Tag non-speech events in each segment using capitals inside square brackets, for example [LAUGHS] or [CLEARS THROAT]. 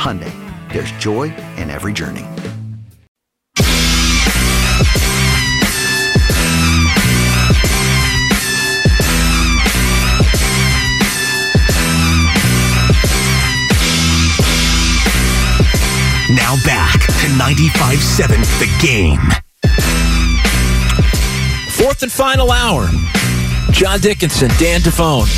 Hyundai, there's joy in every journey. Now back to 95.7 The Game. Fourth and final hour. John Dickinson, Dan Devone,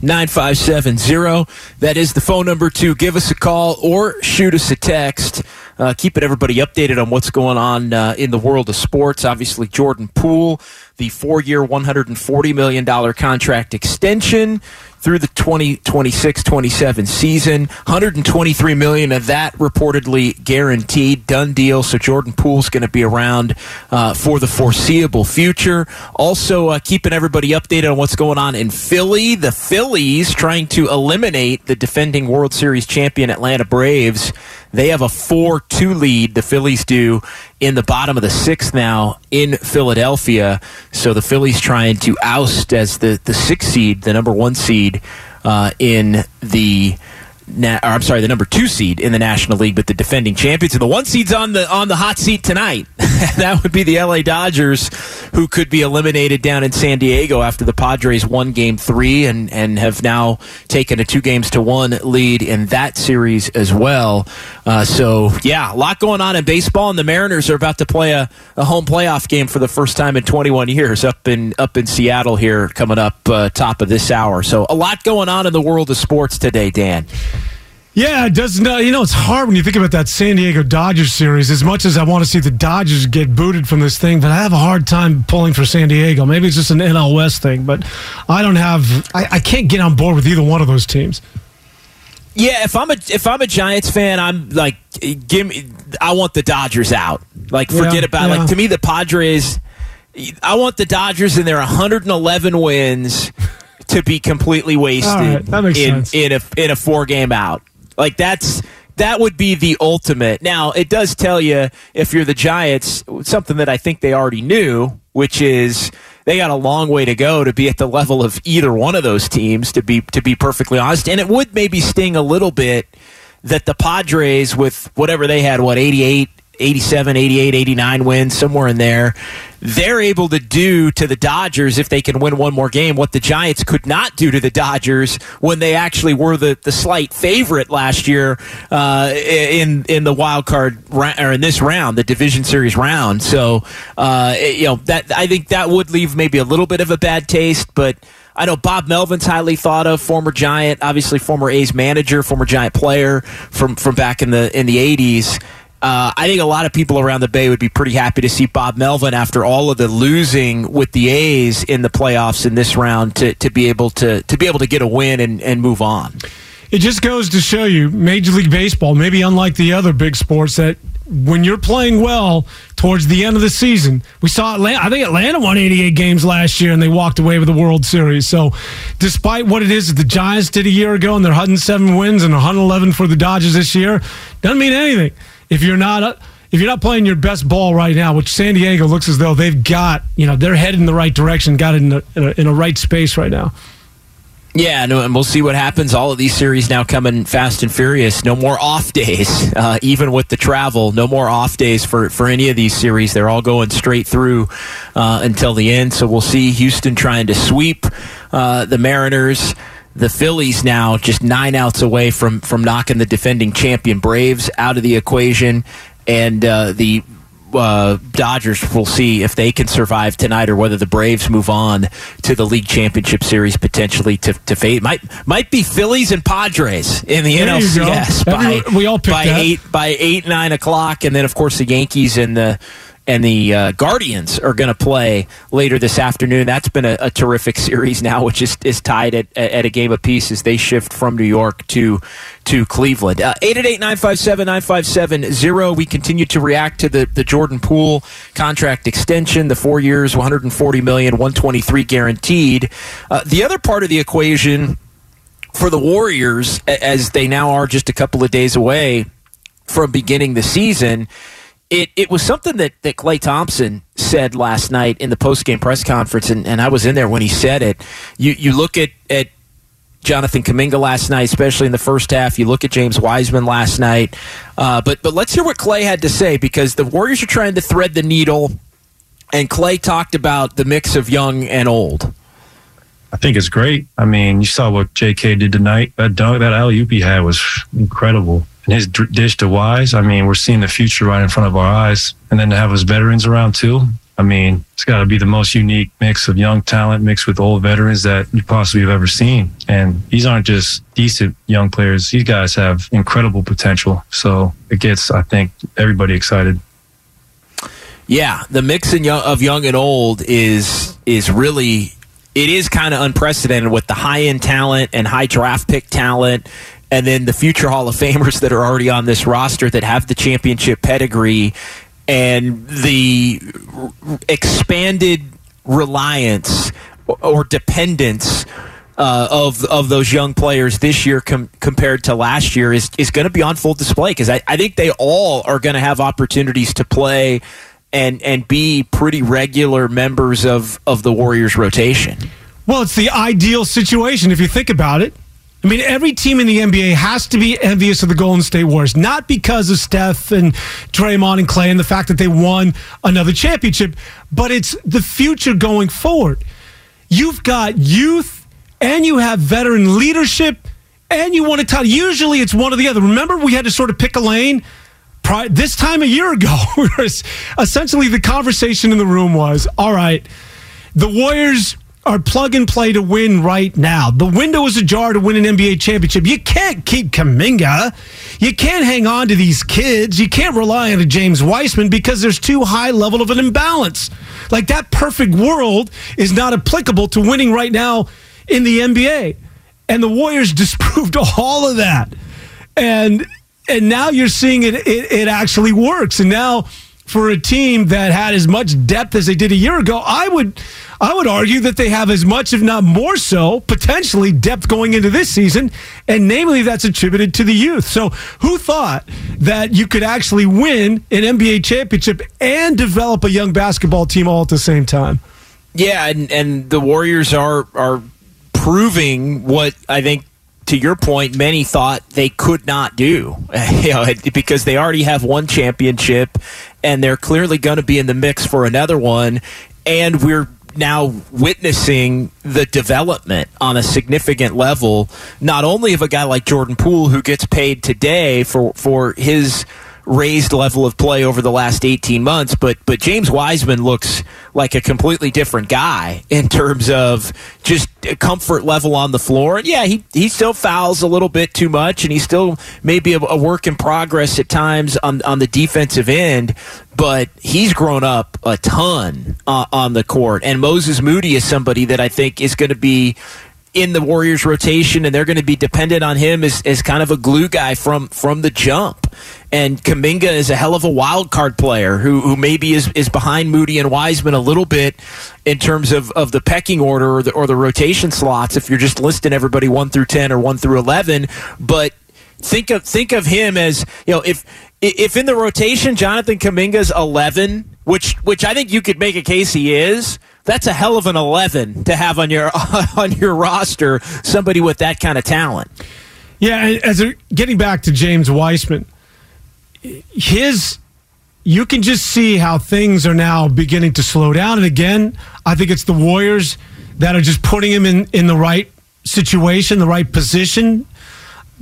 888-957-9570. That is the phone number to give us a call or shoot us a text. Uh, keeping everybody updated on what's going on uh, in the world of sports. Obviously, Jordan Poole, the four-year, $140 million contract extension through the 2026-27 season. 123 million of that reportedly guaranteed, done deal. So Jordan Poole's going to be around uh, for the foreseeable future. Also, uh, keeping everybody updated on what's going on in Philly. The Phillies trying to eliminate the defending World Series champion Atlanta Braves. They have a 4 2 lead, the Phillies do, in the bottom of the sixth now in Philadelphia. So the Phillies trying to oust as the, the sixth seed, the number one seed uh, in the na- or I'm sorry, the number two seed in the National League, but the defending champions. And the one seed's on the on the hot seat tonight. [LAUGHS] that would be the LA Dodgers, who could be eliminated down in San Diego after the Padres won Game Three and and have now taken a two games to one lead in that series as well. Uh, so yeah, a lot going on in baseball, and the Mariners are about to play a, a home playoff game for the first time in 21 years up in up in Seattle here, coming up uh, top of this hour. So a lot going on in the world of sports today, Dan. Yeah, it does. not you know, it's hard when you think about that San Diego Dodgers series. As much as I want to see the Dodgers get booted from this thing, but I have a hard time pulling for San Diego. Maybe it's just an NL West thing, but I don't have. I, I can't get on board with either one of those teams. Yeah, if I'm a if I'm a Giants fan, I'm like, give me. I want the Dodgers out. Like, forget Yeah, about yeah. like to me the Padres. I want the Dodgers in their 111 wins to be completely wasted right, in sense. in a in a four game out. Like that's that would be the ultimate. Now it does tell you if you're the Giants something that I think they already knew, which is they got a long way to go to be at the level of either one of those teams. To be to be perfectly honest, and it would maybe sting a little bit that the Padres with whatever they had, what 88, 87, 88, 89 wins, somewhere in there, they're able to do to the Dodgers if they can win one more game what the Giants could not do to the Dodgers when they actually were the, the slight favorite last year uh, in in the wild card or in this round, the division series round. So uh, you know that I think that would leave maybe a little bit of a bad taste, but. I know Bob Melvin's highly thought of, former Giant, obviously former A's manager, former Giant player from from back in the in the eighties. Uh, I think a lot of people around the Bay would be pretty happy to see Bob Melvin after all of the losing with the A's in the playoffs in this round to, to be able to to be able to get a win and, and move on. It just goes to show you, Major League Baseball, maybe unlike the other big sports, that when you're playing well towards the end of the season, we saw Atlanta. I think Atlanta won 88 games last year and they walked away with the World Series. So, despite what it is that the Giants did a year ago and their 107 wins and 111 for the Dodgers this year, doesn't mean anything if you're not. if you're not playing your best ball right now, which San Diego looks as though they've got, you know, they're headed in the right direction, got it in a, in a, in a right space right now. Yeah, no, and we'll see what happens. All of these series now coming fast and furious. No more off days, [LAUGHS] uh, even with the travel. No more off days for, for any of these series. They're all going straight through uh, until the end. So we'll see Houston trying to sweep uh, the Mariners. The Phillies now just nine outs away from from knocking the defending champion Braves out of the equation, and uh, the uh, Dodgers will see if they can survive tonight or whether the Braves move on to the league championship series potentially to, to fade. Might might be Phillies and Padres in the There NLCS by, we all by that. eight by eight nine o'clock, and then of course the Yankees and the and the uh, Guardians are going to play later this afternoon. That's been a, a terrific [LAUGHS] series now, which is, is tied at, at a game apiece as they shift from New York to to Cleveland. Uh, 888-957-9570. We continue to react to the, the Jordan Poole contract extension, the four years, 140 million, 123 guaranteed. Uh, the other part of the equation for the Warriors, as they now are just a couple of days away from beginning the season, it, it was something that, that Klay Thompson said last night in the post-game press conference, and, and I was in there when he said it. You, you look at, at Jonathan Kuminga last night, especially in the first half. You look at James Wiseman last night. Uh, but, but let's hear what Klay had to say because the Warriors are trying to thread the needle, and Klay talked about the mix of young and old. I think it's great. I mean, you saw what J.K. did tonight. That dunk, that alley oop he had was incredible. And his dr- dish to Wise, I mean, we're seeing the future right in front of our eyes. And then to have his veterans around too. I mean, it's got to be the most unique mix of young talent mixed with old veterans that you possibly have ever seen. And these aren't just decent young players. These guys have incredible potential. So it gets, I think, everybody excited. Yeah, the mix of young and old is is really it is kind of unprecedented with the high end talent and high draft pick talent, and then the future Hall of Famers that are already on this roster that have the championship pedigree, and the expanded reliance or dependence uh, of of those young players this year com- compared to last year is is going to be on full display because I, I think they all are going to have opportunities to play and and be pretty regular members of of the Warriors rotation. Well, it's the ideal situation if you think about it. I mean, every team in the NBA has to be envious of the Golden State Warriors, not because of Steph and Draymond and Klay and the fact that they won another championship, but it's the future going forward. You've got youth and you have veteran leadership and you want to tell. Usually it's one or the other. Remember, we had to sort of pick a lane. This time a year ago, [LAUGHS] essentially the conversation in the room was all right, the Warriors are plug and play to win right now. The window is ajar to win an NBA championship. You can't keep Kuminga. You can't hang on to these kids. You can't rely on a James Wiseman because there's too high level of an imbalance. Like that perfect world is not applicable to winning right now in the NBA. And the Warriors [LAUGHS] disproved all of that. And and now you're seeing it, it it actually works. And now for a team that had as much depth as they did a year ago, I would I would argue that they have as much, if not more so, potentially depth going into this season, and namely that's attributed to the youth. So who thought that you could actually win an NBA championship and develop a young basketball team all at the same time? Yeah, and and the Warriors are are proving what I think to your point many thought they could not do. [LAUGHS] you know, because they already have one championship and they're clearly going to be in the mix for another one and we're now witnessing the development on a significant level not only of a guy like Jordan Poole who gets paid today for for his raised level of play over the last 18 months, but but James Wiseman looks like a completely different guy in terms of just comfort level on the floor. And yeah, he he still fouls a little bit too much, and he's still maybe a, a work in progress at times on on the defensive end. But he's grown up a ton uh, on the court, and Moses Moody is somebody that I think is going to be in the Warriors rotation, and they're going to be dependent on him as, as kind of a glue guy from from the jump. And Kuminga is a hell of a wild card player who, who maybe is, is behind Moody and Wiseman a little bit in terms of, of the pecking order or the, or the rotation slots if you're just listing everybody 1 through 10 or 1 through 11. But think of think of him as, you know, if if in the rotation Jonathan Kuminga's 11, which which I think you could make a case he is, that's a hell of an 11 to have on your [LAUGHS] on your roster somebody with that kind of talent. Yeah, as a, getting back to James Wiseman, his you can just see how things are now beginning to slow down. And again, I think it's the Warriors that are just putting him in, in the right situation, the right position,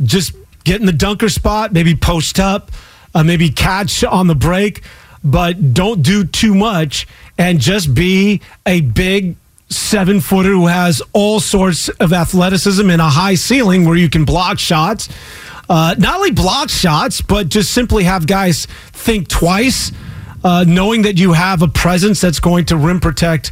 just getting the dunker spot, maybe post up, uh, maybe catch on the break, but don't do too much and just be a big seven footer who has all sorts of athleticism and a high ceiling where you can block shots. Uh, not only block shots, but just simply have guys think twice, uh, knowing that you have a presence that's going to rim protect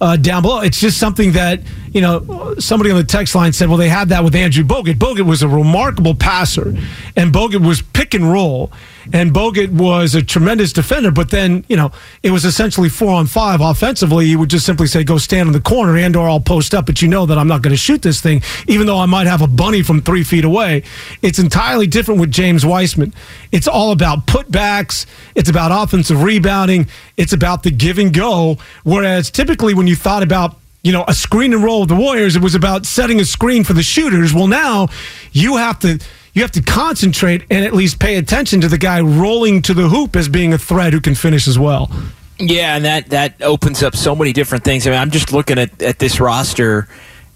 uh, down below. It's just something that, you know, somebody on the text line said, well, they had that with Andrew Bogut. Bogut was a remarkable passer, and Bogut was pick and roll, and Bogut was a tremendous defender, but then, you know, it was essentially four on five offensively. You would just simply say, go stand in the corner and or I'll post up, but you know that I'm not going to shoot this thing, even though I might have a bunny from three feet away. It's entirely different with James Wiseman. It's all about putbacks. It's about offensive rebounding. It's about the give and go. Whereas typically when you thought about you know, a screen and roll of the Warriors. It was about setting a screen for the shooters. Well, now you have to you have to concentrate and at least pay attention to the guy rolling to the hoop as being a threat who can finish as well. Yeah, and that that opens up so many different things. I mean, I'm just looking at, at this roster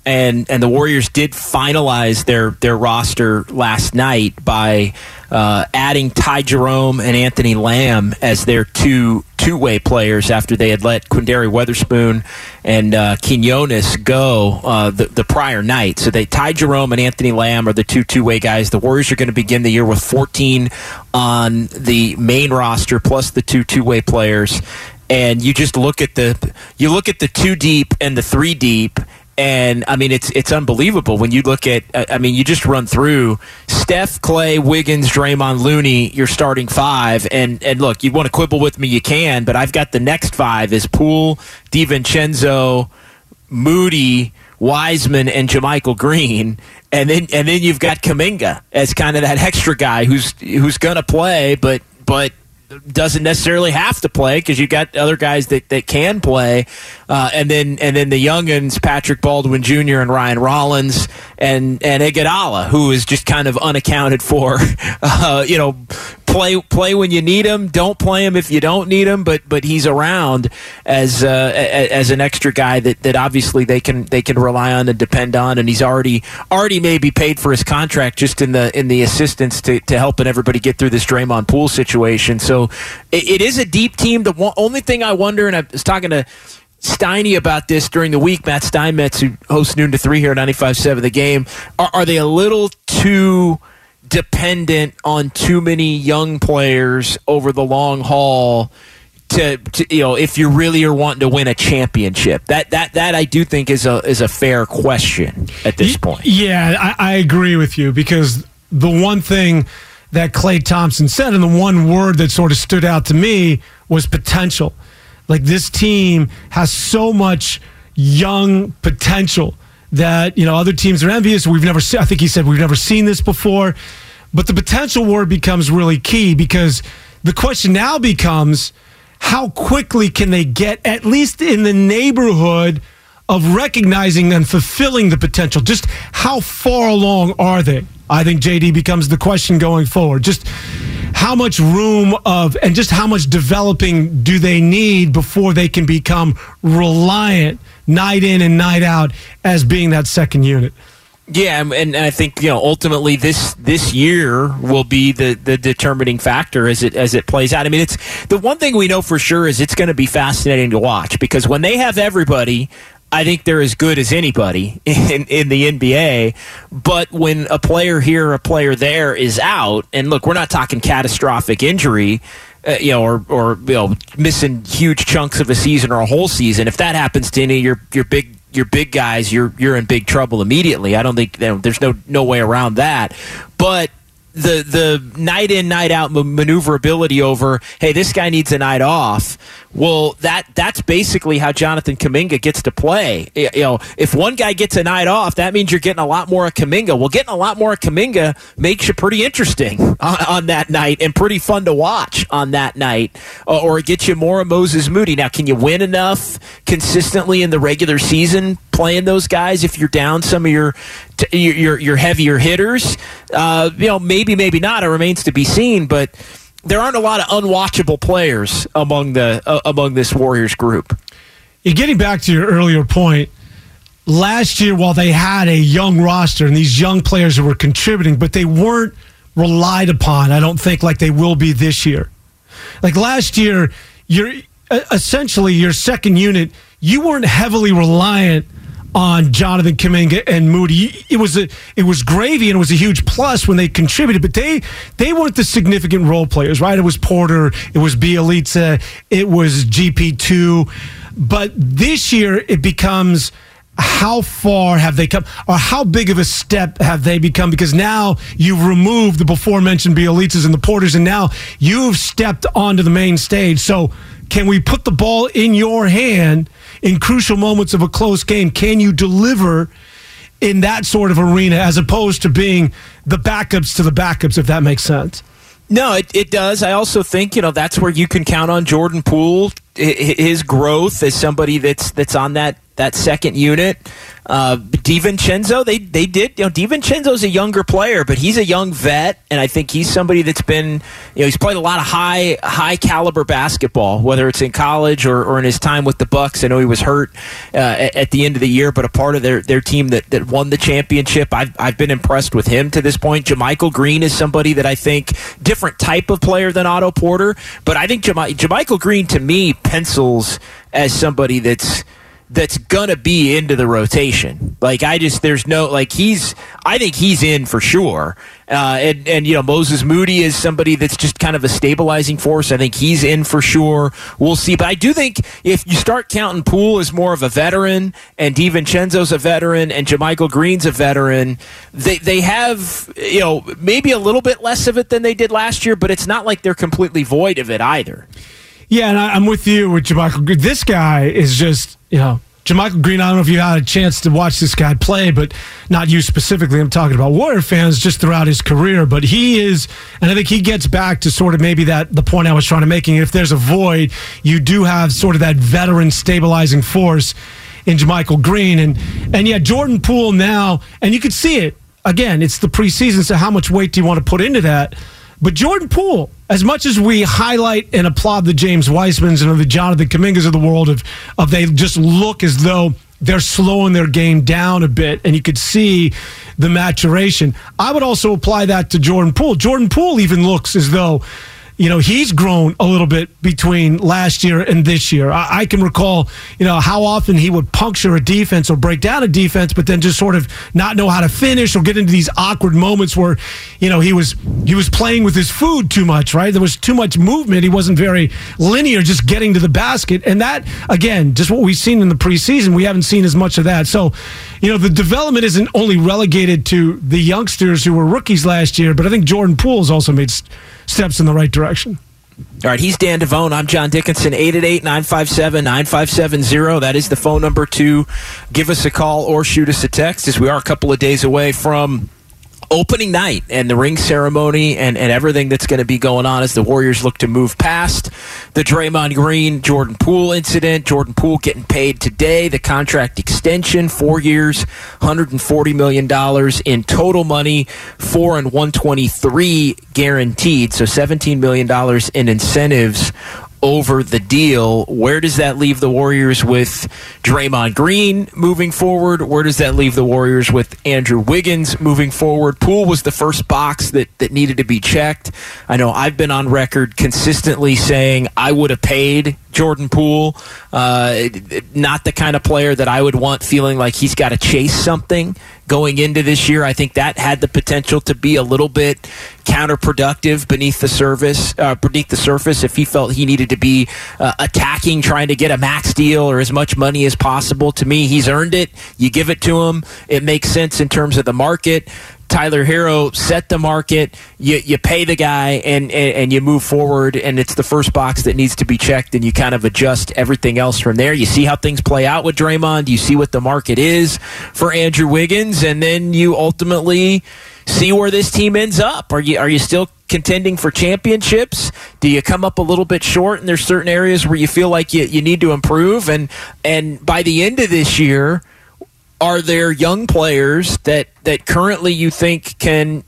and and the Warriors did finalize their their roster last night by uh, adding Ty Jerome and Anthony Lamb as their two two way players after they had let Quinndary Weatherspoon and uh, Quinones go uh, the, the prior night. So they Ty Jerome and Anthony Lamb are the two two way guys. The Warriors are going to begin the year with 14 on the main roster plus the two two way players. And you just look at the you look at the two deep and the three deep, and I mean, it's it's unbelievable when you look at. I mean, you just run through Steph, Klay, Wiggins, Draymond, Looney. You're starting five, and and look, you want to quibble with me, you can, but I've got the next five is Poole, DiVincenzo, Moody, Wiseman, and JaMychal Green, and then and then you've got Kuminga as kind of that [LAUGHS] extra guy who's who's going to play, but but doesn't necessarily have to play because you've got other guys that, that can play, uh, and then and then the younguns Patrick Baldwin Jr. and Ryan Rollins and and Iguodala, who is just kind of unaccounted for. [LAUGHS] Uh, you know, play play when you need him. Don't play him if you don't need him. But but he's around as uh, as an extra guy that, that obviously they can they can rely on and depend on. And he's already already maybe paid for his contract just in the in the assistance to, to helping everybody get through this Draymond Poole situation. So it, it is a deep team. The one, only thing I wonder, and I was talking to. Steiny about this during the week. Matt Steinmetz, who hosts noon to three here at 95.7 The Game, are, are they a little too dependent on too many young players over the long haul to, to, you know if you really are wanting to win a championship that that that I do think is a is a fair question at this point yeah I, I agree with you because the one thing that Klay Thompson said and the one word that sort of stood out to me was potential like this team has so much young potential that you know other teams are envious. We've never, I think he said we've never seen this before, but the potential word becomes really key because the question now becomes how quickly can they get at least in the neighborhood of recognizing and fulfilling the potential? Just how far along are they? I think JD becomes the question going forward. Just how much room of and just how much developing do they need before they can become reliant night in and night out as being that second unit. Yeah, and, I think you know ultimately this this year will be the, the determining factor as it as it plays out. I mean, it's the one thing we know for sure is it's going to be fascinating to watch because when they have everybody, I think they're as good as anybody [LAUGHS] in, in the NBA. But when a player here, a player there is out, and look, we're not talking catastrophic injury uh, you know, or or you know, missing huge chunks of a season or a whole season. If that happens to any of your your big your big guys, you're you're in big trouble immediately. I don't think you know, there's no no way around that. But the the night in night out maneuverability over hey this guy needs a night off well that that's basically how Jonathan Kuminga gets to play you know if one guy gets a night off that means you're getting a lot more of Kuminga well getting a lot more of Kuminga makes you pretty interesting [LAUGHS] on, on that night and pretty fun to watch on that night or it gets you more of Moses Moody now can you win enough consistently in the regular season playing those guys if you're down some of your your your heavier hitters uh, you know maybe, maybe not. It remains to be seen. But there aren't a lot of unwatchable players among the uh, among this Warriors group. Getting back to your earlier point. Last year, while they had a young roster and these young players were contributing, but they weren't relied upon. I don't think like they will be this year. Like last year, you're essentially your second unit. You weren't heavily reliant on Jonathan Kuminga and Moody. It was a it was gravy and it was a huge plus when they contributed, but they they weren't the significant role players, right? It was Porter, it was Bjelica, it was GP two, but this year it becomes how far have they come or how big of a step have they become because now you've removed the before mentioned Bjelicas and the Porters and now you've stepped onto the main stage so can we put the ball in your hand in crucial moments of a close game? Can you deliver in that sort of arena as opposed to being the backups to the backups, if that makes sense? No, it, it does. I also think you know that's where you can count on Jordan Poole, his growth as somebody that's that's on that that second unit. Uh, DiVincenzo, they they did. You know, DiVincenzo's a younger player, but he's a young vet, and I think he's somebody that's been. You know, he's played a lot of high high caliber basketball, whether it's in college or, or in his time with the Bucks. I know he was hurt uh, at, the end of the year, but a part of their, their team that, that won the championship. I've I've been impressed with him to this point. JaMychal Green is somebody that I think different type of player than Otto Porter, but I think JaMychal Green to me pencils as somebody that's that's gonna be into the rotation. Like I just there's no like he's I think he's in for sure. Uh, and and you know Moses Moody is somebody that's just kind of a stabilizing force. I think he's in for sure. We'll see, but I do think if you start counting Poole as more of a veteran and DiVincenzo's a veteran and JaMychal Green's a veteran, they they have you know maybe a little bit less of it than they did last year, but it's not like they're completely void of it either. Yeah, and I, am with you with JaMychal. This guy is just know JaMychal Green, I don't know if you had a chance to watch this guy play, but not you specifically. I'm talking about Warrior fans just throughout his career. But he is, and I think he gets back to sort of maybe that the point I was trying to make. If there's a void, you do have sort of that veteran stabilizing force in JaMychal Green, and and yeah, Jordan Poole now, and you could see it again. It's the preseason, so how much weight do you want to put into that? But Jordan Poole, as much as we highlight and applaud the James Wisemans and the Jonathan Kumingas of the world, of, of they just look as though they're slowing their game down a bit, and you could see the maturation. I would also apply that to Jordan Poole. Jordan Poole even looks as though you know, he's grown a little bit between last year and this year. I, I, can recall, you know, how often he would puncture a defense or break down a defense, but then just sort of not know how to finish or get into these awkward moments where, you know, he was he was playing with his food too much, right? There was too much movement. He wasn't very linear, just getting to the basket. And that, again, just what we've seen in the preseason, we haven't seen as much of that. So, you know, the development isn't only relegated to the youngsters who were rookies last year, but I think Jordan Poole's also made steps in the right direction. All right, he's Dan Devone. I'm John Dickinson. 888-957-9570. That is the phone number to give us a call or shoot us a text as we are a couple of days away from opening night and the ring ceremony and, and everything that's going to be going on as the Warriors look to move past the Draymond Green Jordan Poole incident. Jordan Poole getting paid today, the contract extension, four years, $140 million in total money, four and 123 guaranteed. So $17 million in incentives over the deal. Where does that leave the Warriors with Draymond Green moving forward? Where does that leave the Warriors with Andrew Wiggins moving forward? Poole was the first box that, that needed to be checked. I know I've been on record consistently saying I would have paid Jordan Poole. Uh, not the kind of player that I would want feeling like he's got to chase something going into this year. I think that had the potential to be a little bit counterproductive beneath the surface. Uh, beneath the surface, if he felt he needed to be uh, attacking, trying to get a max deal or as much money as possible. To me, he's earned it. You give it to him. It makes sense in terms of the market Tyler Herro, set the market. You, you pay the guy and, and, and you move forward, and it's the first box that needs to be checked, and you kind of adjust everything else from there. You see how things play out with Draymond. You see what the market is for Andrew Wiggins, and then you ultimately see where this team ends up. Are you are you still contending for championships? Do you come up a little bit short and there's certain areas where you feel like you, you need to improve? And and by the end of this year, are there young players that, that currently you think can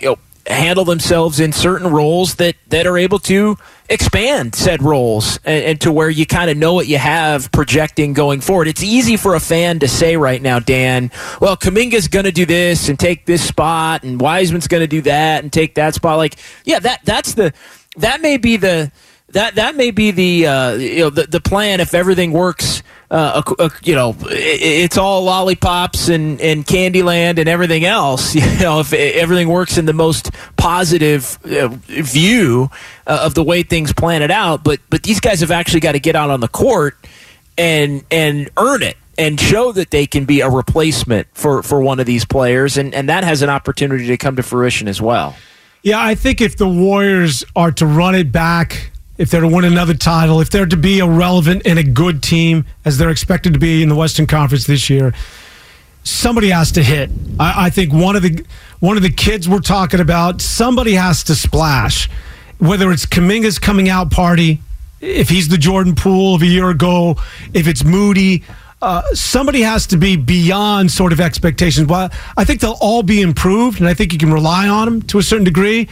you know, handle themselves in certain roles that, that are able to expand said roles and, and to where you kind of know what you have projecting going forward. It's easy for a fan to say right now, Dan, well, Kuminga's going to do this and take this spot, and Wiseman's going to do that and take that spot. Like, yeah, that that's the that may be the that that may be the uh, you know the, the plan if everything works uh, you know, it's all lollipops and, and Candyland and everything else. [LAUGHS] You know, if everything works in the most positive uh, view uh, of the way things plan it out, but but these guys have actually got to get out on the court and and earn it and show that they can be a replacement for, for one of these players, and, and that has an opportunity to come to fruition as well. Yeah, I think if the Warriors are to run it back if they're to win another title, if they're to be a relevant and a good team as they're expected to be in the Western Conference this year, somebody has to hit. I, I think one of the one of the kids we're talking about, somebody has to splash. Whether it's Kuminga's coming out party, if he's the Jordan Poole of a year ago, if it's Moody, uh, somebody has to be beyond sort of expectations. Well, I think they'll all be improved, and I think you can rely on them to a certain degree.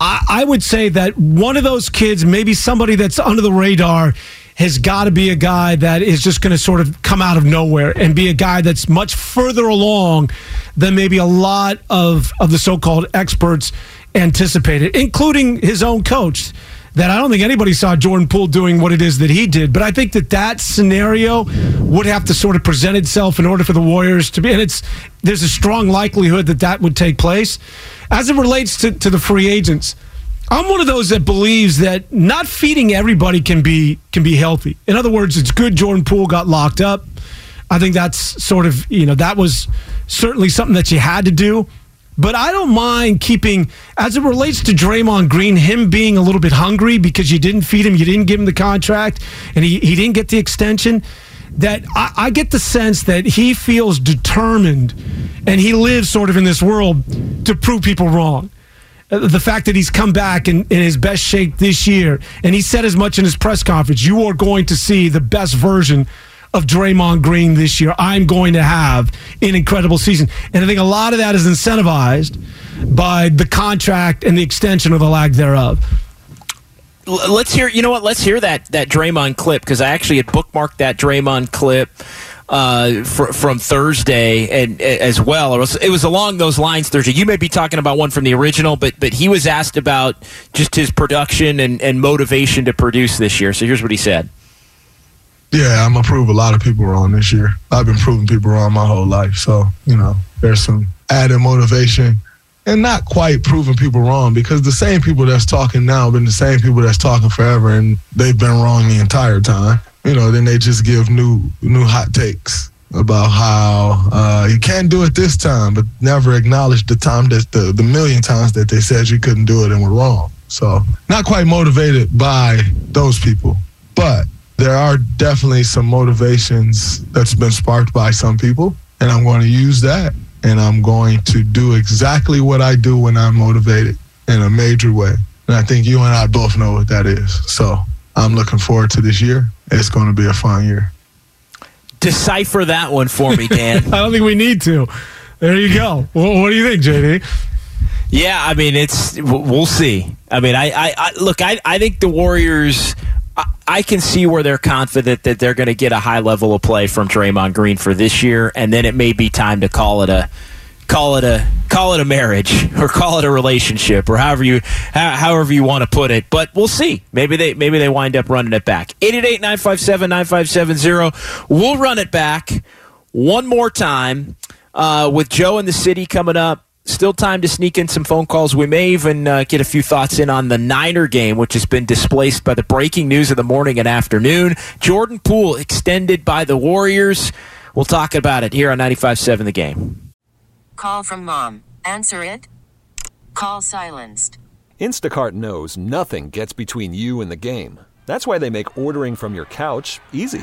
I, I would say that one of those kids, maybe somebody that's under the radar, has got to be a guy that is just going to sort of come out of nowhere and be a guy that's much further along than maybe a lot of, of the so called experts anticipated, including his own coach that I don't think anybody saw Jordan Poole doing what it is that he did. But I think that that scenario would have to sort of present itself in order for the Warriors to be, and it's there's a strong likelihood that that would take place. As it relates to, to the free agents, I'm one of those that believes that not feeding everybody can be can be healthy. In other words, it's good Jordan Poole got locked up. I think that's sort of you know that was certainly something that you had to do. But I don't mind keeping, as it relates to Draymond Green, him being a little bit hungry because you didn't feed him, you didn't give him the contract, and he, he didn't get the extension. That I, I get the sense that he feels determined and he lives sort of in this world to prove people wrong uh, the fact that he's come back in, in, his best shape this year, and he said as much in his press conference, you are going to see the best version of Draymond Green this year. I'm going to have an incredible season. And I think a lot of that is incentivized by the contract and the extension or the lack thereof. Let's hear. You know what? Let's hear that that Draymond clip because I actually had bookmarked that Draymond clip uh, fr- from Thursday and as well. It was, it was along those lines Thursday. You may be talking about one from the original, but but he was asked about just his production and, and motivation to produce this year. So here's what he said. Yeah, I'm gonna prove a lot of people wrong this year. I've been proving people wrong my whole life. So, you know, there's some added motivation and not quite proving people wrong because the same people that's talking now have been the same people that's talking forever and they've been wrong the entire time. You know, then they just give new new hot takes about how uh, you can't do it this time, but never acknowledge the time that the, the million times that they said you couldn't do it and were wrong. So not quite motivated by those people. But there are definitely some motivations that's been sparked by some people, and I'm going to use that. And I'm going to do exactly what I do when I'm motivated in a major way. And I think you and I both know what that is. So I'm looking forward to this year. It's going to be a fun year. Decipher that one for me, Dan. [LAUGHS] I don't think we need to. There you go. Well, what do you think, JD? Yeah, I mean, it's we'll see. I mean, I, I, I look, I, I think the Warriors I can see where they're confident that they're going to get a high level of play from Draymond Green for this year, and then it may be time to call it a call it a call it a marriage or call it a relationship or however you however you want to put it. But we'll see. Maybe they maybe they wind up running it back. 888-957-9570. We'll run it back one more time uh, with Joe in the city coming up still time to sneak in some phone calls. We may even uh, get a few thoughts in on the Niner game, which has been displaced by the breaking news of the morning and afternoon. Jordan Poole extended by the Warriors. We'll talk about it here on 95.7 The Game. Call from mom. Answer it. Call silenced. Instacart knows nothing gets between you and the game. That's why they make ordering from your couch easy.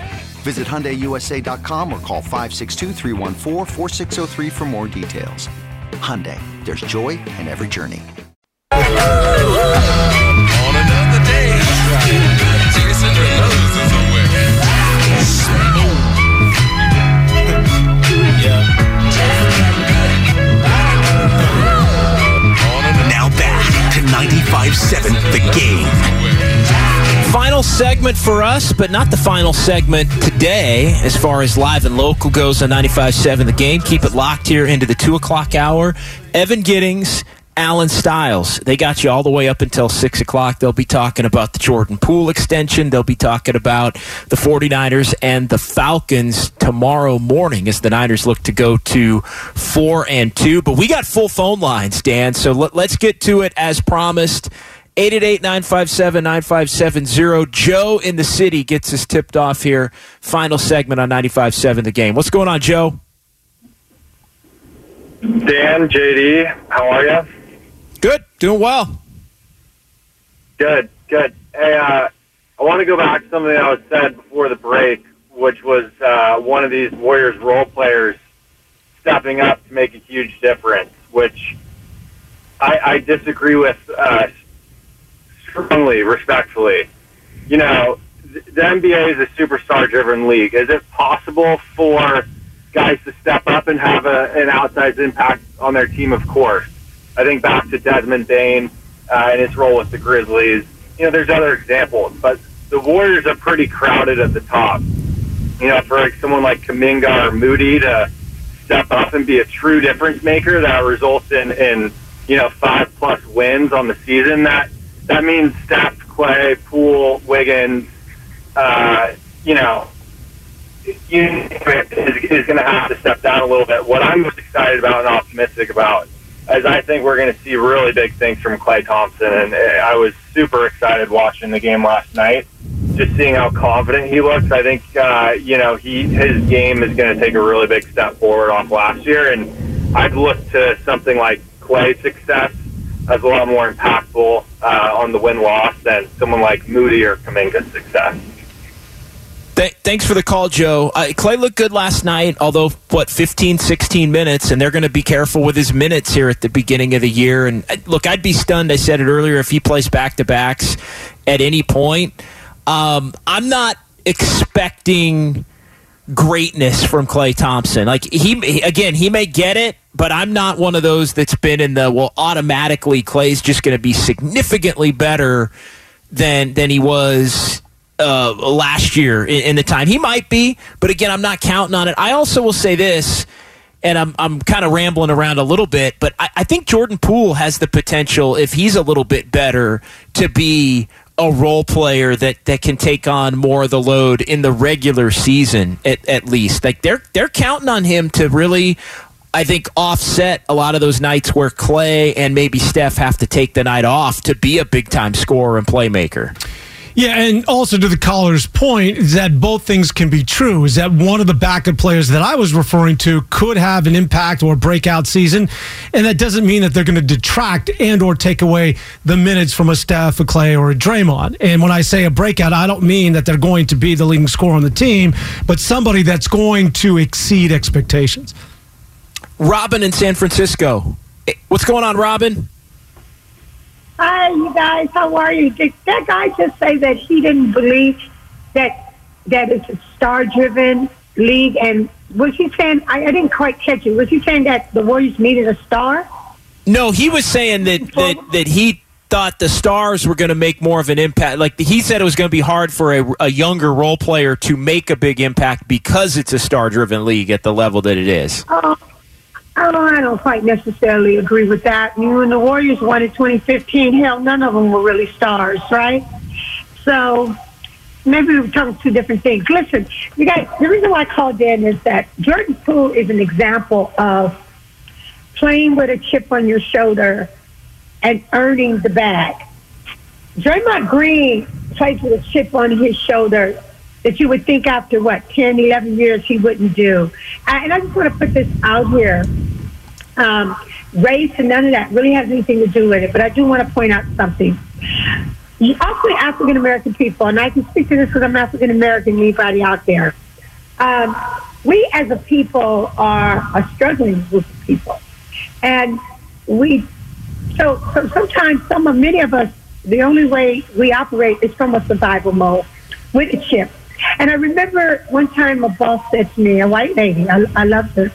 Visit HyundaiUSA.com or call 562 for more details. Hyundai, there's joy in every journey. On another day, Jason Derulo's Now back to 95.7 The Game. Final segment for us, but not the final segment today as far as live and local goes on 95.7 The Game. Keep it locked here into the 2 o'clock hour. Evan Giddings, Alan Stiles. They got you all the way up until 6 o'clock. They'll be talking about the Jordan Poole extension. They'll be talking about the 49ers and the Falcons tomorrow morning as the Niners look to go to 4 and 2. But we got full phone lines, Dan, so let, let's get to it as promised. 888-957-9570. Joe in the city gets us tipped off here. Final segment on 95.7 The Game. What's going on, Joe? Dan, JD, how are you? Good, doing well. Good, good. Hey, uh, I want to go back to something that was said before the break, which was uh, one of these Warriors role players stepping up to make a huge difference, which I, I disagree with uh, strongly, respectfully. You know, the NBA is a superstar-driven league. Is it possible for guys to step up and have a, an outsized impact on their team? Of course. I think back to Desmond Bane uh, and his role with the Grizzlies. You know, there's other examples, but the Warriors are pretty crowded at the top. You know, for like someone like Kuminga or Moody to step up and be a true difference maker that results in, in you know, five plus wins on the season, that that means Steph, Clay, Poole, Wiggins, uh, you know, you is, is going to have to step down a little bit. What I'm most excited about and optimistic about is I think we're going to see really big things from Klay Thompson, and I was super excited watching the game last night, just seeing how confident he looks. I think uh, you know he his game is going to take a really big step forward off last year, and I'd look to something like Clay's success as a lot more impactful uh, on the win loss than someone like Moody or Kuminga's success. Th- thanks for the call, Joe. Uh, Klay looked good last night, although, what, 15, 16 minutes, and they're going to be careful with his minutes here at the beginning of the year. And uh, look, I'd be stunned, I said it earlier, if he plays back to backs at any point. Um, I'm not expecting greatness from Klay Thompson. Like, he, again, he may get it, but I'm not one of those that's been in the, well, automatically Klay's just going to be significantly better than than he was uh, last year in, in the time. He might be, but again, I'm not counting on it. I also will say this, and I'm I'm kind of rambling around a little bit, but I, I think Jordan Poole has the potential, if he's a little bit better, to be a role player that, that can take on more of the load in the regular season at, at least. Like they're they're counting on him to really I think offset a lot of those nights where Klay and maybe Steph have to take the night off to be a big time scorer and playmaker. Yeah, and also to the caller's point is that both things can be true. Is that one of the backup players that I was referring to could have an impact or breakout season, and that doesn't mean that they're going to detract and or take away the minutes from a Steph, a Klay, or a Draymond. And when I say a breakout, I don't mean that they're going to be the leading scorer on the team, but somebody that's going to exceed expectations. Robin in San Francisco. Eh, What's going on, Robin? Hi, you guys. How are you? Did that guy just say that he didn't believe that that it's a star-driven league? And was he saying? I, I didn't quite catch it. Was he saying that the Warriors needed a star? No, he was saying that that, that he thought the stars were going to make more of an impact. Like he said, it was going to be hard for a, a younger role player to make a big impact because it's a star-driven league at the level that it is. Oh, oh, I don't quite necessarily agree with that. You and the Warriors won in 2015, hell, none of them were really stars, right? So maybe we're talking two different things. Listen, you guys, the reason why I called in is that Jordan Poole is an example of playing with a chip on your shoulder and earning the bag. Draymond Green plays with a chip on his shoulder that you would think after what 10, 11 years he wouldn't do. And I just want to put this out here. Um, race and none of that really has anything to do with it, but I do want to point out something. Also, African American people, and I can speak to this because I'm African American. Anybody out there? Um, we as a people are a struggling group of people, and we so, so sometimes some of many of us the only way we operate is from a survival mode with a chip. And I remember one time a boss said to me, a white lady, I, I love her.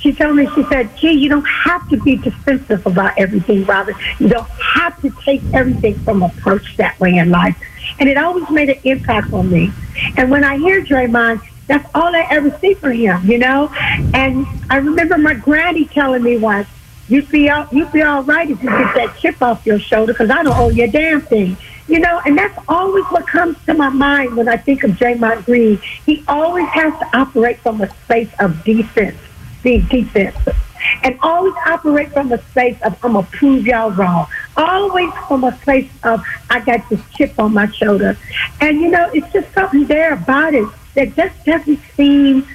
She told me, she said, gee, you don't have to be defensive about everything, Robert. You don't have to take everything from approach that way in life. And it always made an impact on me. And when I hear Draymond, that's all I ever see for him, you know? And I remember my granny telling me once, you'd be all, you'd be all right if you get that chip off your shoulder because I don't owe you a damn thing. You know, and that's always what comes to my mind when I think of Draymond Green. He always has to operate from a space of defense, being defensive. And always operate from a space of I'm gonna prove y'all wrong. Always from a place of I got this chip on my shoulder. And you know, it's just something there about it that just doesn't seem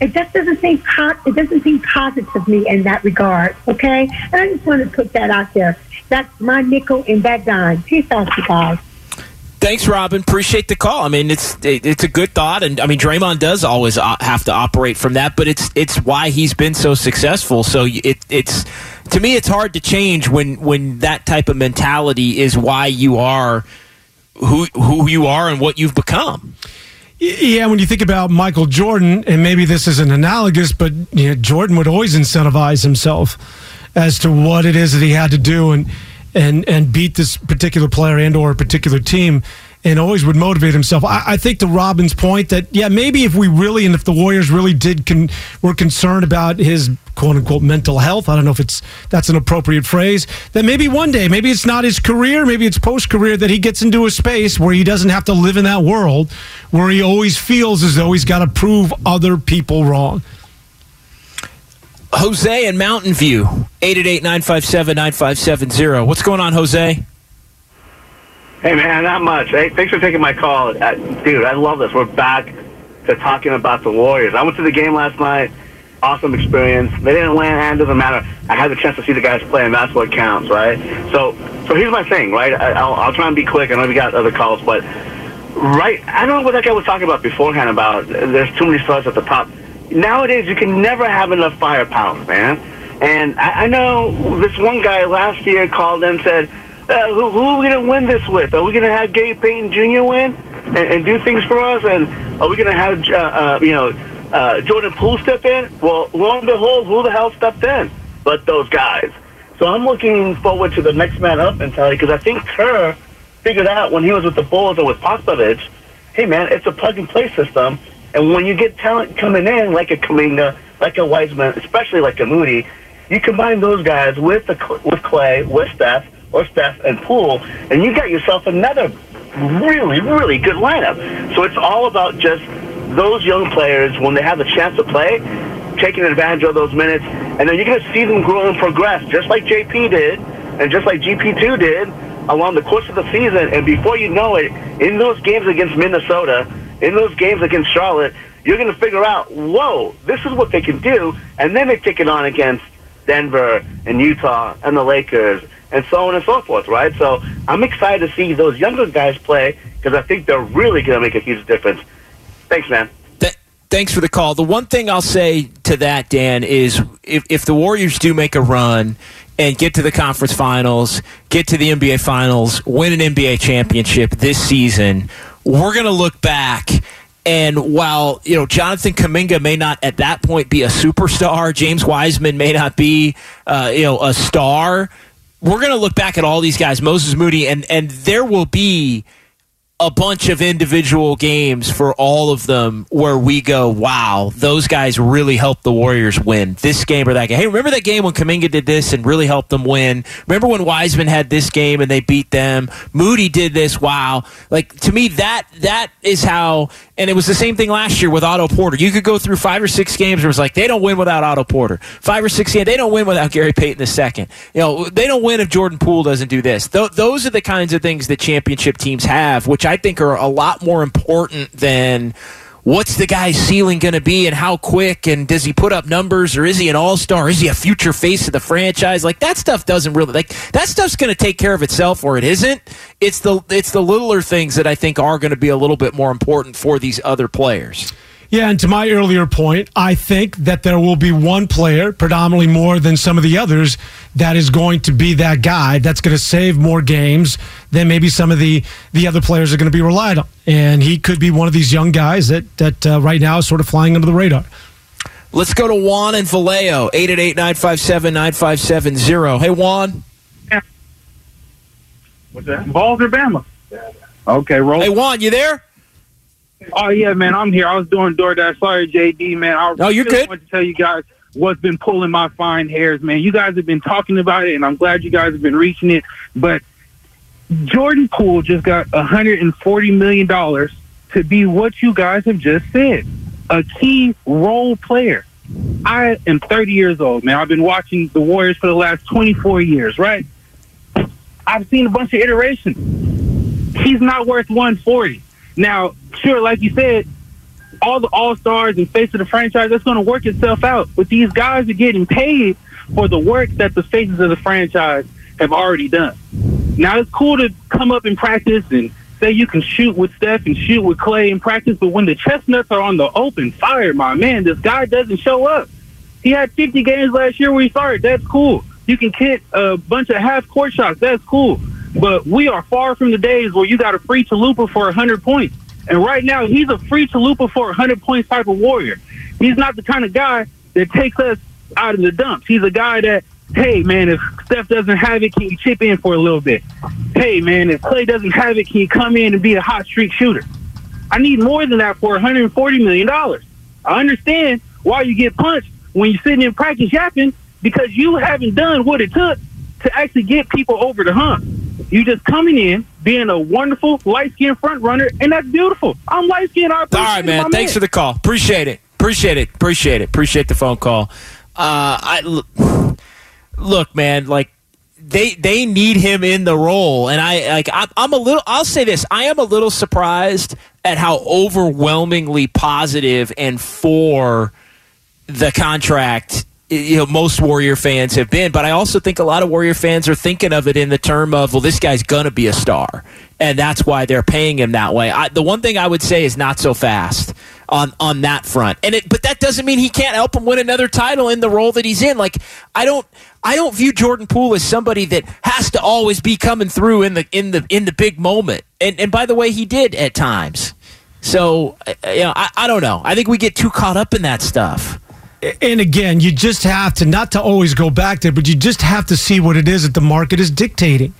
it just doesn't seem it doesn't seem positive to me in that regard. Okay, and I just want to put that out there. That's my nickel and that dime. Peace out, you guys. Thanks, Robin. Appreciate the call. I mean, it's it, it's a good thought, and I mean, Draymond does always uh, have to operate from that, but it's it's why he's been so successful. So it it's to me, it's hard to change when when that type of mentality is why you are who who you are and what you've become. Yeah, when you think about Michael Jordan, and maybe this isn't analogous, but you know, Jordan would always incentivize himself as to what it is that he had to do and and and beat this particular player and or a particular team, and always would motivate himself. I, I think to Robin's point that yeah, maybe if we really and if the Warriors really did con, were concerned about his quote unquote mental health, I don't know if it's that's an appropriate phrase. That maybe one day, maybe it's not his career, maybe it's post career that he gets into a space where he doesn't have to live in that world where he always feels as though he's got to prove other people wrong. Jose in Mountain View, 888-957-9570. What's going on, Jose? Hey man, not much. Hey, thanks for taking my call, uh, dude. I love this. We're back to talking about the Warriors. I went to the game last night. Awesome experience. They didn't land and it doesn't matter. I had the chance to see the guys play, and that's what counts, right? So, so here's my thing, right? I, I'll, I'll try and be quick. I know we got other calls, but right, I don't know what that guy was talking about beforehand. About there's too many stars at the top. Nowadays, you can never have enough firepower, man. And I, I know this one guy last year called and said, uh, who, who are we going to win this with? Are we going to have Gabe Payton Jr. win and, and do things for us? And are we going to have, uh, uh, you know, uh, Jordan Poole step in? Well, lo and behold, who the hell stepped in? But those guys. So I'm looking forward to the next man up mentality because I think Kerr figured out when he was with the Bulls or with Popovich, hey man, it's a plug and play system. And when you get talent coming in, like a Kuminga, like a Wiseman, especially like a Moody, you combine those guys with the with Klay, with Steph, or Steph and Poole, and you got yourself another really, really good lineup. So it's all about just those young players when they have the chance to play, taking advantage of those minutes, and then you're going to see them grow and progress, just like JP did, and just like GP2 did. along the course of the season, and before you know it, in those games against Minnesota, in those games against Charlotte, you're going to figure out, whoa, this is what they can do, and then they take it on against Denver and Utah and the Lakers and so on and so forth, right? So I'm excited to see those younger guys play because I think they're really going to make a huge difference. Thanks, man. Th- thanks for the call. The one thing I'll say to that, Dan, is if, if the Warriors do make a run and get to the conference finals, get to the NBA finals, win an NBA championship this season, we're going to look back. And while you know Jonathan Kuminga may not at that point be a superstar, James Wiseman may not be uh, you know a star. We're going to look back at all these guys, Moses Moody, and and there will be a bunch of individual games for all of them where we go, wow, those guys really helped the Warriors win this game or that game. Hey, remember that game when Kuminga did this and really helped them win? Remember when Wiseman had this game and they beat them? Moody did this. Wow. Like to me, that that is how and it was the same thing last year with Otto Porter. You could go through five or six games where it was like they don't win without Otto Porter. Five or six games, they don't win without Gary Payton the second. You know, they don't win if Jordan Poole doesn't do this. Th- those are the kinds of things that championship teams have, which I think are a lot more important than what's the guy's ceiling going to be and how quick and does he put up numbers or is he an all-star? Is he a future face of the franchise? Like that stuff doesn't really like that stuff's going to take care of itself or it isn't. It's the it's the littler things that i think are going to be a little bit more important for these other players Yeah, and to my earlier point, I think that there will be one player, predominantly more than some of the others, that is going to be that guy that's going to save more games than maybe some of the the other players are going to be relied on. And he could be one of these young guys that that uh, right now is sort of flying under the radar. let's go to juan and vallejo 888-957-9570 hey juan What's that? Balls or Bama? Okay, roll. hey juan you there Oh yeah, man, I'm here. I was doing DoorDash. Sorry, JD, man. I No, you're good. Want to tell you guys what's been pulling my fine hairs, man. You guys have been talking about it, and I'm glad you guys have been reaching it. But Jordan Poole just got 140 million dollars to be what you guys have just said, a key role player. I am 30 years old, man. I've been watching the Warriors for the last 24 years, right? I've seen a bunch of iterations. He's not worth 140. Now, sure, like you said, all the all stars and face of the franchise, that's going to work itself out. But these guys are getting paid for the work that the faces of the franchise have already done. Now, it's cool to come up in practice and say you can shoot with Steph and shoot with Klay in practice, but when the chestnuts are on the open fire, my man, this guy doesn't show up. He had 50 games last year where he started. That's cool. You can hit a bunch of half court shots. That's cool. But we are far from the days where you got a free Chalupa for 100 points. And right now, he's a free Chalupa for 100 points type of warrior. He's not the kind of guy that takes us out of the dumps. He's a guy that, hey, man, if Steph doesn't have it, can you chip in for a little bit? Hey, man, if Klay doesn't have it, can you come in and be a hot streak shooter? I need more than that for 140 million dollars. I understand why you get punched when you're sitting in practice yapping because you haven't done what it took to actually get people over the hump. You just coming in, being a wonderful light skinned front runner, and that's beautiful. I'm light skinned. All right, man. Thanks for the call. Appreciate it. Appreciate it. Appreciate it. Appreciate the phone call. Uh, I look, man. Like they they need him in the role, and I like I'm, I'm a little. I'll say this: I am a little surprised at how overwhelmingly positive and for the contract you know most warrior fans have been but i also think a lot of warrior fans are thinking of it in the term of well this guy's gonna be a star and that's why they're paying him that way. I, the one thing i would say is not so fast on on that front. And it but that doesn't mean he can't help him win another title in the role that he's in. Like i don't i don't view jordan poole as somebody that has to always be coming through in the in the in the big moment. And and by the way he did at times. So uh, you know i, I don't know. I think we get too caught up in that stuff And again, you just have to not to always go back there, but you just have to see what it is that the market is dictating.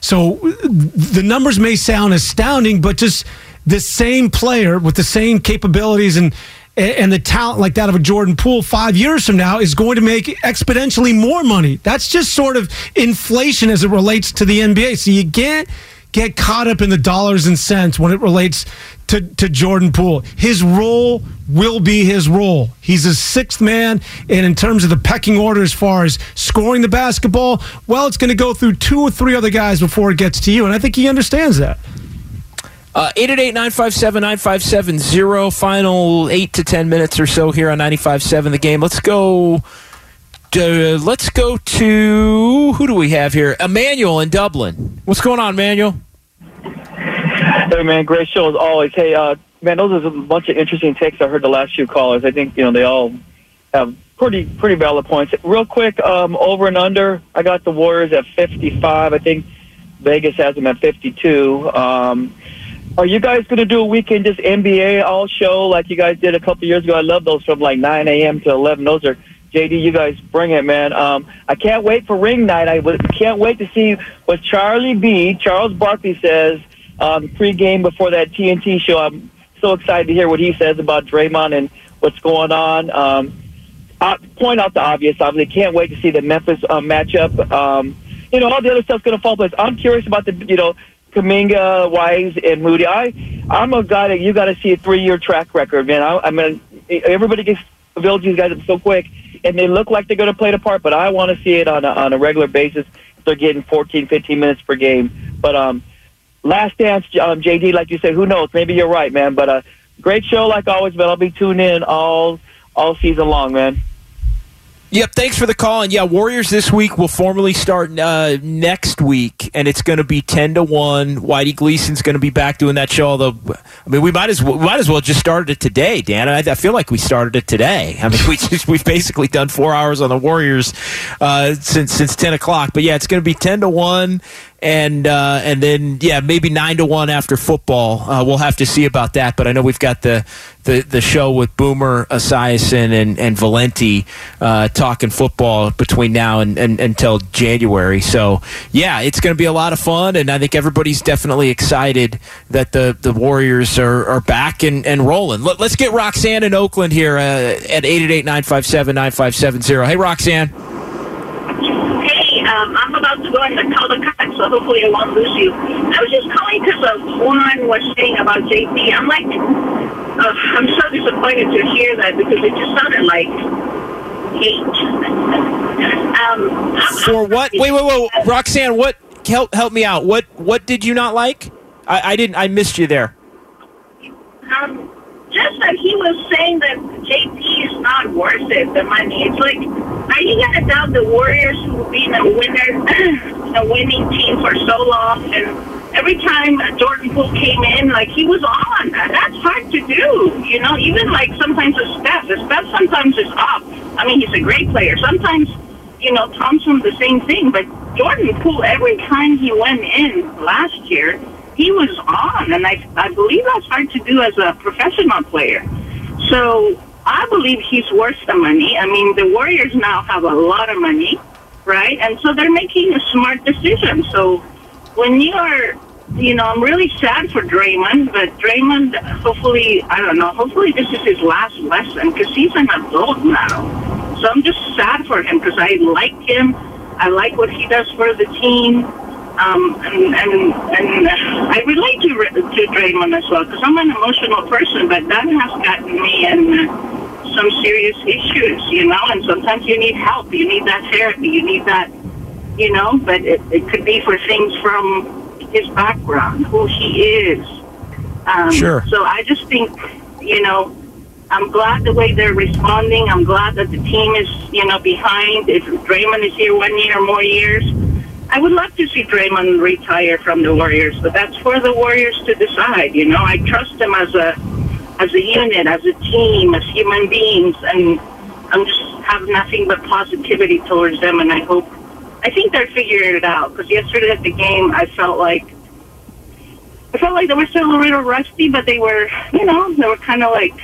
So the numbers may sound astounding, but just the same player with the same capabilities and and the talent like that of a Jordan Poole five years from now is going to make exponentially more money. That's just sort of inflation as it relates to the NBA. So you can't get caught up in the dollars and cents when it relates to, to Jordan Poole. His role will be his role. He's a sixth man, and in terms of the pecking order as far as scoring the basketball, well, it's going to go through two or three other guys before it gets to you, and I think he understands that. Uh, 888-957-9570. Final 8 to 10 minutes or so here on 95.7 The Game. Let's go... Uh, let's go to... Who do we have here? Emmanuel in Dublin. What's going on, Emmanuel? Hey man, great show as always. Hey, uh, man, those are a bunch of interesting takes I heard the last few callers. I think you know they all have pretty pretty valid points. Real quick, um, over and under. I got the Warriors at 55. I think Vegas has them at 52. Um, are you guys going to do a weekend just NBA all show like you guys did a couple years ago? I love those from like 9 a.m. to 11. Those are JD. You guys bring it, man. Um, I can't wait for ring night. I w- can't wait to see what Charlie B. Charles Barkley says um, pregame before that TNT show. I'm so excited to hear what he says about Draymond and what's going on. Um, I point out the obvious. Obviously, can't wait to see the Memphis uh, matchup. Um, you know, all the other stuff's going to fall place. I'm curious about the, you know, Kuminga, Wise, and Moody. I, I'm a guy that you got to see a three-year track record, man. I, I mean, everybody gets build these guys up so quick, and they look like they're going to play the part, but I want to see it on a, on a regular basis. They're getting 14, 15 minutes per game. But um, last dance, um, JD, like you said, who knows? Maybe you're right, man. But uh, great show like always, but I'll be tuned in all all season long, man. Yep, thanks for the call. And yeah, Warriors this week will formally start uh, next week, and it's going to be ten to one. Whitey Gleason's going to be back doing that show. Although, I mean, we might as well we might as well just started it today, Dan. I, I feel like we started it today. I mean, [LAUGHS] we just we've basically done four hours on the Warriors uh, since since ten o'clock. But yeah, it's going to be ten to one, and uh, and then yeah, maybe nine to one after football. Uh, we'll have to see about that. But I know we've got the the, the show with Boomer Esiason and and Valenti uh, talking football between now and, and until January. So yeah, it's going to be a lot of fun, and I think everybody's definitely excited that the the Warriors are, are back and, and rolling. Let, us get Roxanne in Oakland here uh, at 888-957-9570. Hey, Roxanne. Um, I'm about to go the call the cut, so hopefully I won't lose you. I was just calling because of Juan was saying about JP. I'm like, uh, I'm so disappointed to hear that because it just sounded like hate. um, For what? Wait, wait, wait, Roxanne. What? Help, help me out. What? What did you not like? I, I didn't. I missed you there. um, just that he was saying that JP is not worth it, the money. It's like, are you to doubt the Warriors who've been a winner, [CLEARS THROAT] a winning team for so long? And every time Jordan Poole came in, like, he was on. Uh, that's hard to do, you know? Even, like, sometimes the Steph. The Steph sometimes is off. I mean, he's a great player. Sometimes, you know, Thompson, the same thing. But Jordan Poole, every time he went in last year, he was on, and I, I believe that's hard to do as a professional player. So I believe he's worth the money. I mean, the Warriors now have a lot of money, right? And so they're making a smart decision. So when you are, you know, I'm really sad for Draymond, but Draymond, hopefully, I don't know, hopefully this is his last lesson because he's an adult now. So I'm just sad for him because I like him. I like what he does for the team. Um, and, and, and I relate to, to Draymond as well because I'm an emotional person, but that has gotten me in some serious issues, you know, and sometimes you need help. You need that therapy. You need that, you know, but it, it could be for things from his background, who he is. Um, Sure. So I just think, you know, I'm glad the way they're responding. I'm glad that the team is, you know, behind. If Draymond is here one year or more years, I would love to see Draymond retire from the Warriors, but that's for the Warriors to decide. You know, I trust them as a as a unit, as a team, as human beings, and I'm just have nothing but positivity towards them. And I hope, I think they're figuring it out. Because yesterday at the game, I felt like I felt like they were still a little rusty, but they were, you know, they were kind of like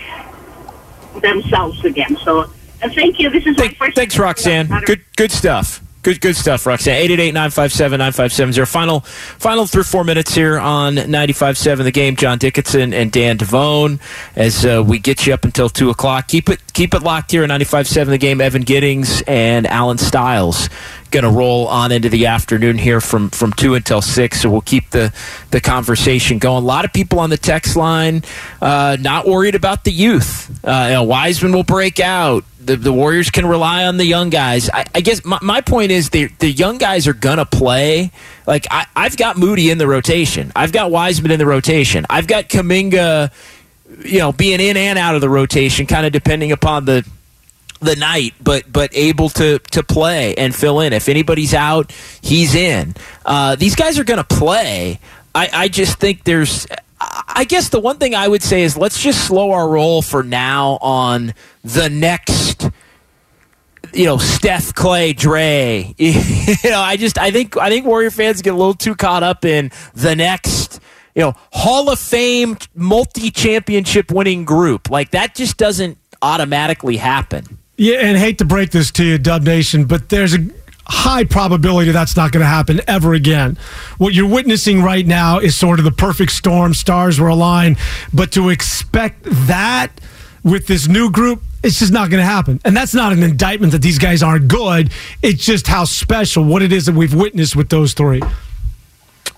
themselves again. So, and thank you. This is my first. Thanks, Roxanne. Good, good stuff. Good, good stuff, Roxanne. 888-957-9570. Final, final three four minutes here on 95.7 The Game. John Dickinson and Dan Devone as uh, we get you up until 2 o'clock. Keep it, keep it locked here on 95.7 The Game. Evan Giddings and Alan Stiles going to roll on into the afternoon here from, from 2 until 6. So we'll keep the, the conversation going. A lot of people on the text line uh, not worried about the youth. Uh, you know, Wiseman will break out the, the Warriors can rely on the young guys. I, I guess my, my point is the the young guys are gonna play. Like I, I've got Moody in the rotation. I've got Wiseman in the rotation. I've got Kuminga, you know, being in and out of the rotation, kind of depending upon the the night, but but able to to play and fill in. If anybody's out, he's in. Uh, these guys are going to play. I, I just think there's. I guess the one thing I would say is let's just slow our roll for now on the next you know Steph Klay Dre. [LAUGHS] You know I just I think I think Warrior fans get a little too caught up in the next you know Hall of Fame multi-championship winning group. Like that just doesn't automatically happen. Yeah, and hate to break this to you, Dub Nation, but there's a high probability that's not going to happen ever again. What you're witnessing right now is sort of the perfect storm. Stars were aligned, but to expect that with this new group, it's just not going to happen. And that's not an indictment that these guys aren't good. It's just how special what it is that we've witnessed with those three.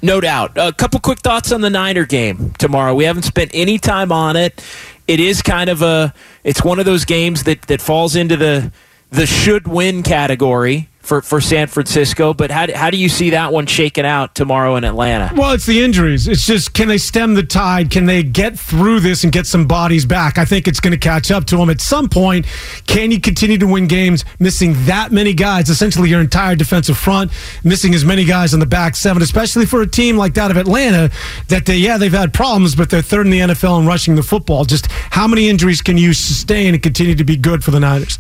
No doubt. A couple quick thoughts on the Niner game tomorrow. We haven't spent any time on it. It is kind of a it's one of those games that that falls into the the should win category for, for San Francisco, but how, how do you see that one shaking out tomorrow in Atlanta? Well, it's the injuries. It's just can they stem the tide? Can they get through this and get some bodies back? I think it's going to catch up to them at some point. Can you continue to win games missing that many guys, essentially your entire defensive front, missing as many guys on the back seven, especially for a team like that of Atlanta that they, yeah, they've had problems, but they're third in the NFL in rushing the football. Just how many injuries can you sustain and continue to be good for the Niners?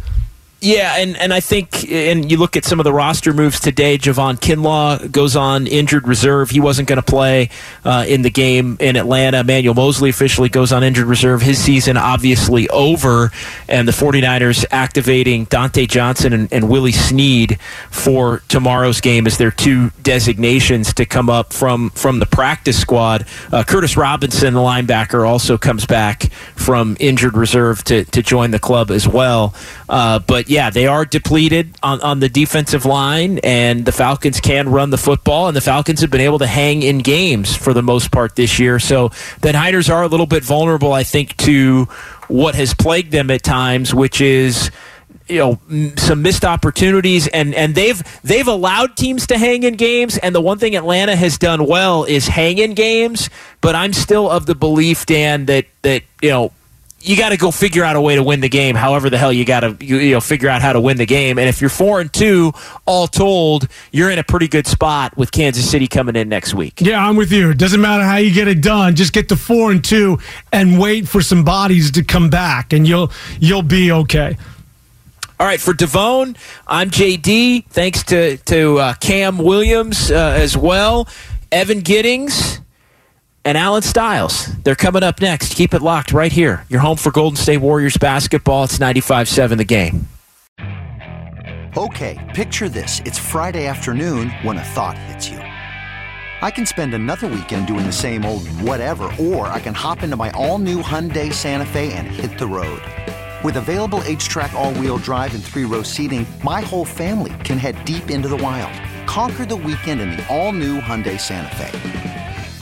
Yeah, and, and I think, and you look at some of the roster moves today. Javon Kinlaw goes on injured reserve. He wasn't going to play uh, in the game in Atlanta. Emmanuel Moseley officially goes on injured reserve. His season obviously over, and the 49ers activating Dante Johnson and, and Willie Snead for tomorrow's game as their two designations to come up from, from the practice squad. Uh, Curtis Robinson, the linebacker, also comes back from injured reserve to, to join the club as well. Uh, but yeah, they are depleted on, on the defensive line, and the Falcons can run the football, and the Falcons have been able to hang in games for the most part this year. So the Niners are a little bit vulnerable, I think, to what has plagued them at times, which is you know some missed opportunities and and they've they've allowed teams to hang in games and the one thing Atlanta has done well is hang in games but I'm still of the belief Dan that that you know you got to go figure out a way to win the game. However, the hell you got to you, you know figure out how to win the game. And if you're four and two, all told, you're in a pretty good spot with Kansas City coming in next week. Yeah, I'm with you. It doesn't matter how you get it done. Just get to four and two and wait for some bodies to come back, and you'll you'll be okay. All right, for Devone, I'm JD. Thanks to to uh, Cam Williams uh, as well, Evan Giddings, and Alan Stiles. They're coming up next. Keep it locked right here. Your home for Golden State Warriors basketball. It's 95-7 the game. Okay, picture this. It's Friday afternoon when a thought hits you. I can spend another weekend doing the same old whatever, or I can hop into my all-new Hyundai Santa Fe and hit the road. With available HTRAC all-wheel drive and three-row seating, my whole family can head deep into the wild. Conquer the weekend in the all-new Hyundai Santa Fe.